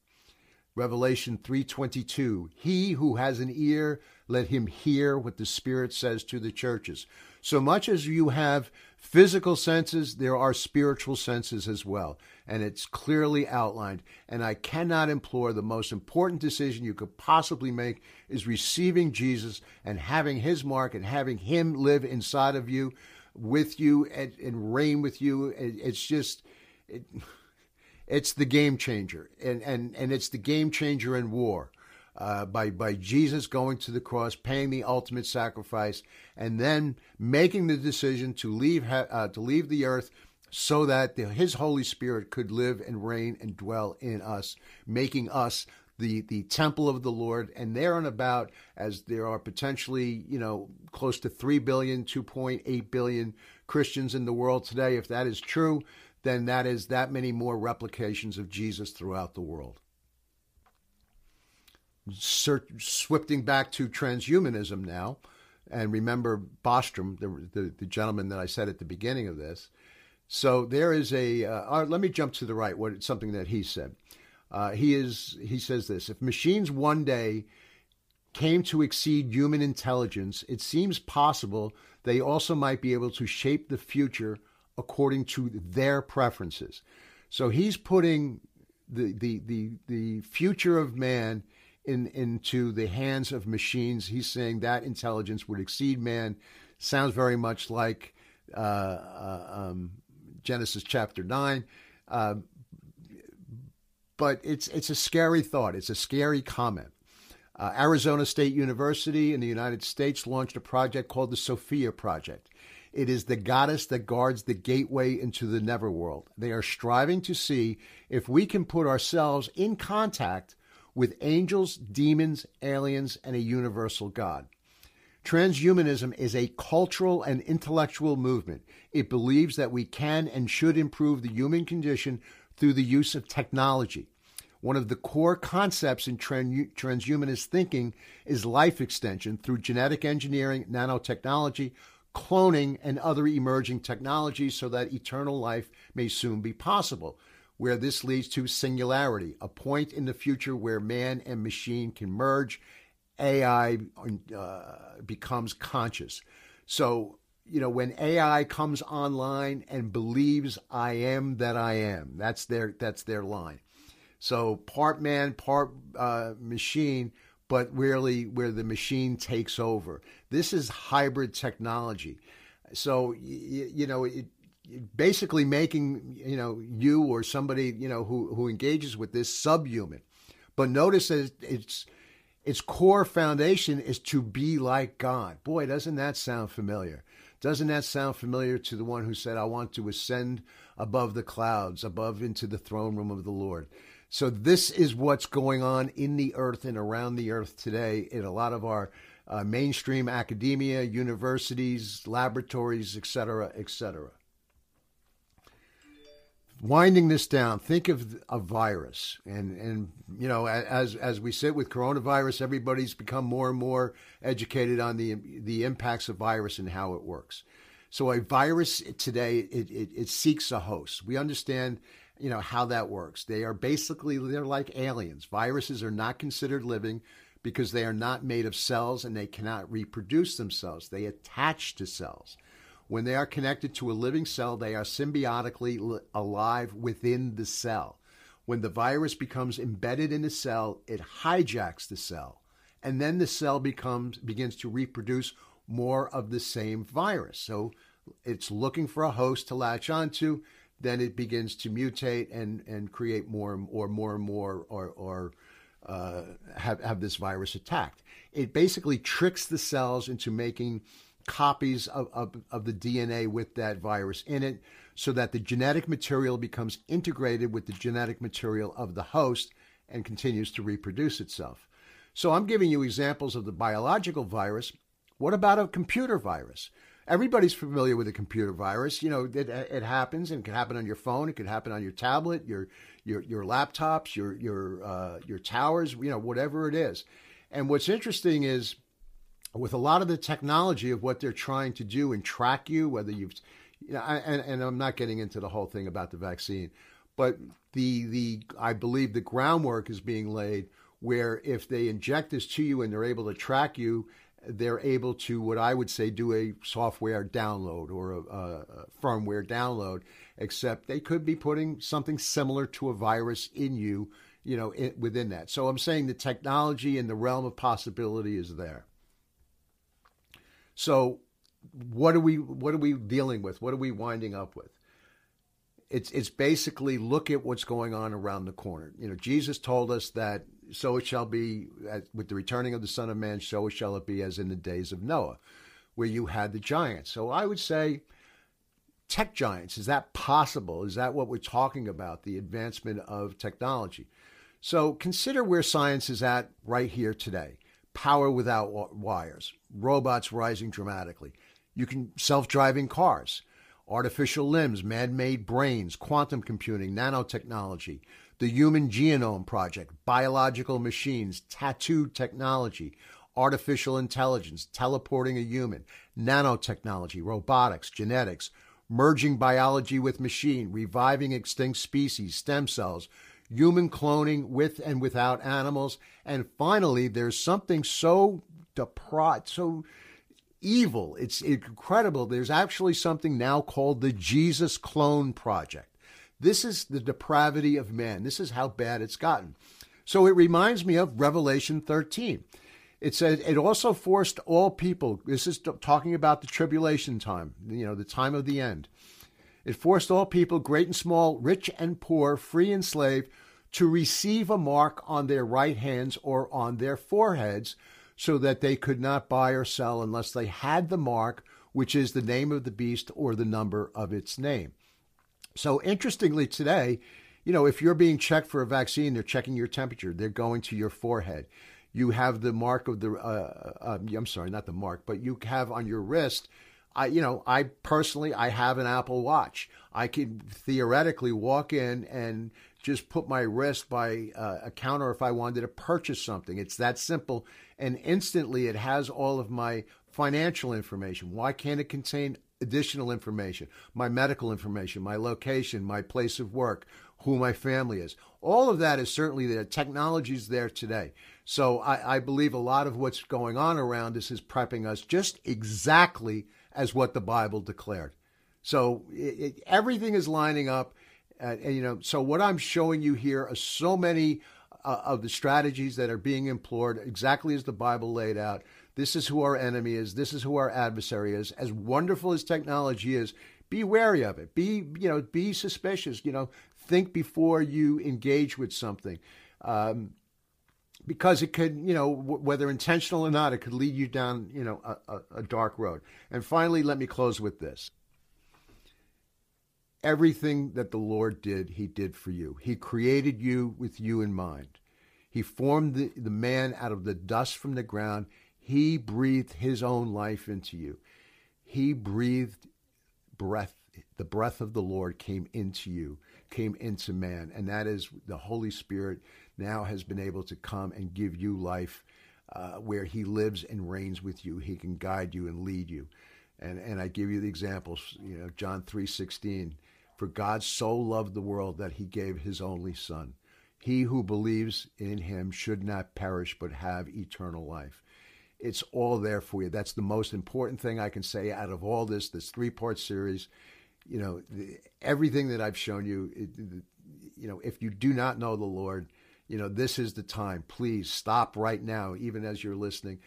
Revelation 3:22 He who has an ear let him hear what the spirit says to the churches. So much as you have physical senses, there are spiritual senses as well. And it's clearly outlined. And I cannot implore the most important decision you could possibly make is receiving Jesus and having his mark and having him live inside of you, with you, and, and reign with you. it's just. It, it's the game changer, and, and, and it's the game changer in war uh, by by Jesus going to the cross, paying the ultimate sacrifice, and then making the decision to leave uh, to leave the earth, so that the, His Holy Spirit could live and reign and dwell in us, making us the the temple of the Lord. And there and about, as there are potentially you know close to three billion, 2.8 billion Christians in the world today, if that is true, then that is that many more replications of Jesus throughout the world swifting back to transhumanism now, and remember Bostrom, the, the, the, gentleman that I said at the beginning of this. So there is a. Uh, let me jump to the right. What something that he said. Uh, he is. He says this: If machines one day came to exceed human intelligence, it seems possible they also might be able to shape the future according to their preferences. So he's putting the the the, the future of man in, into the hands of machines. He's saying that intelligence would exceed man. Sounds very much like uh, uh, um, Genesis chapter nine. Uh, but it's it's a scary thought. It's a scary comment. Uh, Arizona State University in the United States launched a project called the Sophia Project. It is the goddess that guards the gateway into the netherworld. They are striving to see if we can put ourselves in contact with angels, demons, aliens, and a universal God. Transhumanism is a cultural and intellectual movement. It believes that we can and should improve the human condition through the use of technology. One of the core concepts in transhumanist thinking is life extension through genetic engineering, nanotechnology, cloning, and other emerging technologies so that eternal life may soon be possible where this leads to singularity, a point in the future where man and machine can merge, AI uh, becomes conscious. So, you know, when AI comes online and believes I am that I am, that's their that's their line. So part man, part uh, machine, but really where the machine takes over. This is hybrid technology. So, you, you know, it, basically making, you know, you or somebody, you know, who, who engages with this subhuman. But notice that it's, its core foundation is to be like God. Boy, doesn't that sound familiar? Doesn't that sound familiar to the one who said, I want to ascend above the clouds, above into the throne room of the Lord? So this is what's going on in the earth and around the earth today in a lot of our uh, mainstream academia, universities, laboratories, etc., etc. Winding this down, think of a virus, and and you know, as as we sit with coronavirus, everybody's become more and more educated on the the impacts of virus and how it works. So a virus today, it, it, it seeks a host. We understand you know how that works. They are basically they're like aliens. Viruses are not considered living because they are not made of cells and they cannot reproduce themselves. They attach to cells. When they are connected to a living cell, they are symbiotically alive within the cell. When the virus becomes embedded in the cell, it hijacks the cell, and then the cell becomes begins to reproduce more of the same virus. So it's looking for a host to latch onto then it begins to mutate and, and create more or more and more or, or uh, have, have this virus attacked. It basically tricks the cells into making copies of, of, of the DNA with that virus in it so that the genetic material becomes integrated with the genetic material of the host and continues to reproduce itself. So I'm giving you examples of the biological virus. What about a computer virus? everybody's familiar with a computer virus. You know, it, it happens and it can happen on your phone. It could happen on your tablet, your your your laptops, your your uh, your towers. You know, whatever it is. And what's interesting is with a lot of the technology of what they're trying to do and track you, whether you've, you know, and, and I'm not getting into the whole thing about the vaccine, but the the I believe the groundwork is being laid where if they inject this to you and they're able to track you they're able to what I would say do a software download or a, a, firmware download, except they could be putting something similar to a virus in you, you know, in, within that. So I'm saying the technology and the realm of possibility is there. So what are we what are we dealing with? What are we winding up with? It's it's basically look at what's going on around the corner. You know, Jesus told us that so it shall be with the returning of the Son of Man, so shall it be as in the days of Noah, where you had the giants. So I would say tech giants. Is that possible? Is that what we're talking about? The advancement of technology. So consider where science is at right here today. Power without wires, robots rising dramatically. You can self driving cars, artificial limbs, man made brains, quantum computing, nanotechnology, the Human Genome Project, biological machines, tattoo technology, artificial intelligence, teleporting a human, nanotechnology, robotics, genetics, merging biology with machine, reviving extinct species, stem cells, human cloning with and without animals, and finally, there's something so deprived, so evil. It's incredible. There's actually something now called the Jesus Clone Project. This is the depravity of man. This is how bad it's gotten. So it reminds me of Revelation 13. It says it also forced all people, this is talking about the tribulation time, you know, the time of the end. It forced all people, great and small, rich and poor, free and slave, to receive a mark on their right hands or on their foreheads so that they could not buy or sell unless they had the mark, which is the name of the beast or the number of its name. So interestingly, today, you know, if you're being checked for a vaccine, they're checking your temperature. They're going to your forehead. You have the mark of the. Uh, uh, I'm sorry, not the mark, but you have on your wrist. I, you know, I personally, I have an Apple Watch. I could theoretically walk in and just put my wrist by uh, a counter if I wanted to purchase something. It's that simple, and instantly it has all of my financial information. Why can't it contain additional information, my medical information, my location, my place of work, who my family is. All of that is certainly there. Technology is there today. So I, I, believe a lot of what's going on around us is prepping us just exactly as what the Bible declared. So it, it, everything is lining up. Uh, and, you know, so what I'm showing you here are so many uh, of the strategies that are being implored, exactly as the Bible laid out. This is who our enemy is. This is who our adversary is. As wonderful as technology is, be wary of it. Be you know be suspicious. You know, think before you engage with something. Um, because it could, you know, whether intentional or not, it could lead you down, you know, a, a, a dark road. And finally, let me close with this. Everything that the Lord did, He did for you. He created you with you in mind. He formed the, the man out of the dust from the ground. He breathed His own life into you. He breathed breath. The breath of the Lord came into you, came into man. And that is the Holy Spirit now has been able to come and give you life uh, where He lives and reigns with you. He can guide you and lead you. And, and I give you the examples, you know, John 3 16 for God so loved the world that he gave his only Son. He who believes in him should not perish but have eternal life. It's all there for you. That's the most important thing I can say out of all this, this three part series. You know, the, everything that I've shown you, it, you know, if you do not know the Lord, you know, this is the time. Please stop right now, even as you're listening.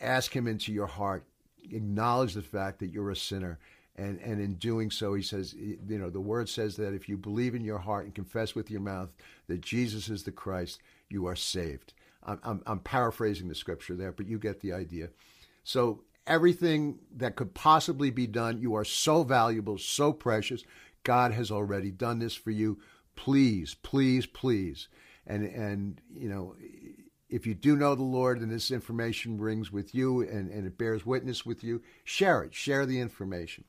Ask him into your heart. Acknowledge the fact that you're a sinner and and in doing so he says you know the word says that if you believe in your heart and confess with your mouth that jesus is the christ you are saved. I'm, I'm, I'm paraphrasing the scripture there but you get the idea. So everything that could possibly be done you are so valuable so precious. God has already done this for you. Please please please. And and you know if you do know the Lord and this information rings with you and, and it bears witness with you, share it. Share the information.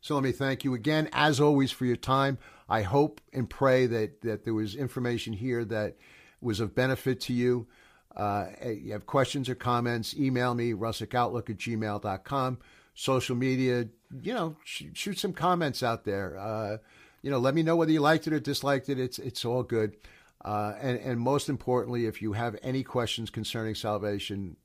So let me thank you again, as always, for your time. I hope and pray that, that there was information here that was of benefit to you. Uh, you have questions or comments, email me, russickoutlook at gmail.com. Social media, you know, sh- shoot some comments out there. Uh, you know, let me know whether you liked it or disliked it. It's, it's all good. Uh, and, and most importantly, if you have any questions concerning salvation,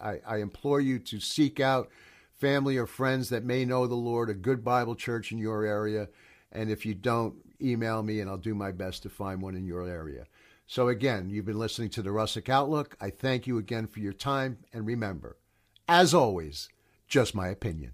I, I, I implore you to seek out family or friends that may know the Lord, a good Bible church in your area. And if you don't, email me and I'll do my best to find one in your area. So, again, you've been listening to the Russick Outlook. I thank you again for your time. And remember, as always, just my opinion.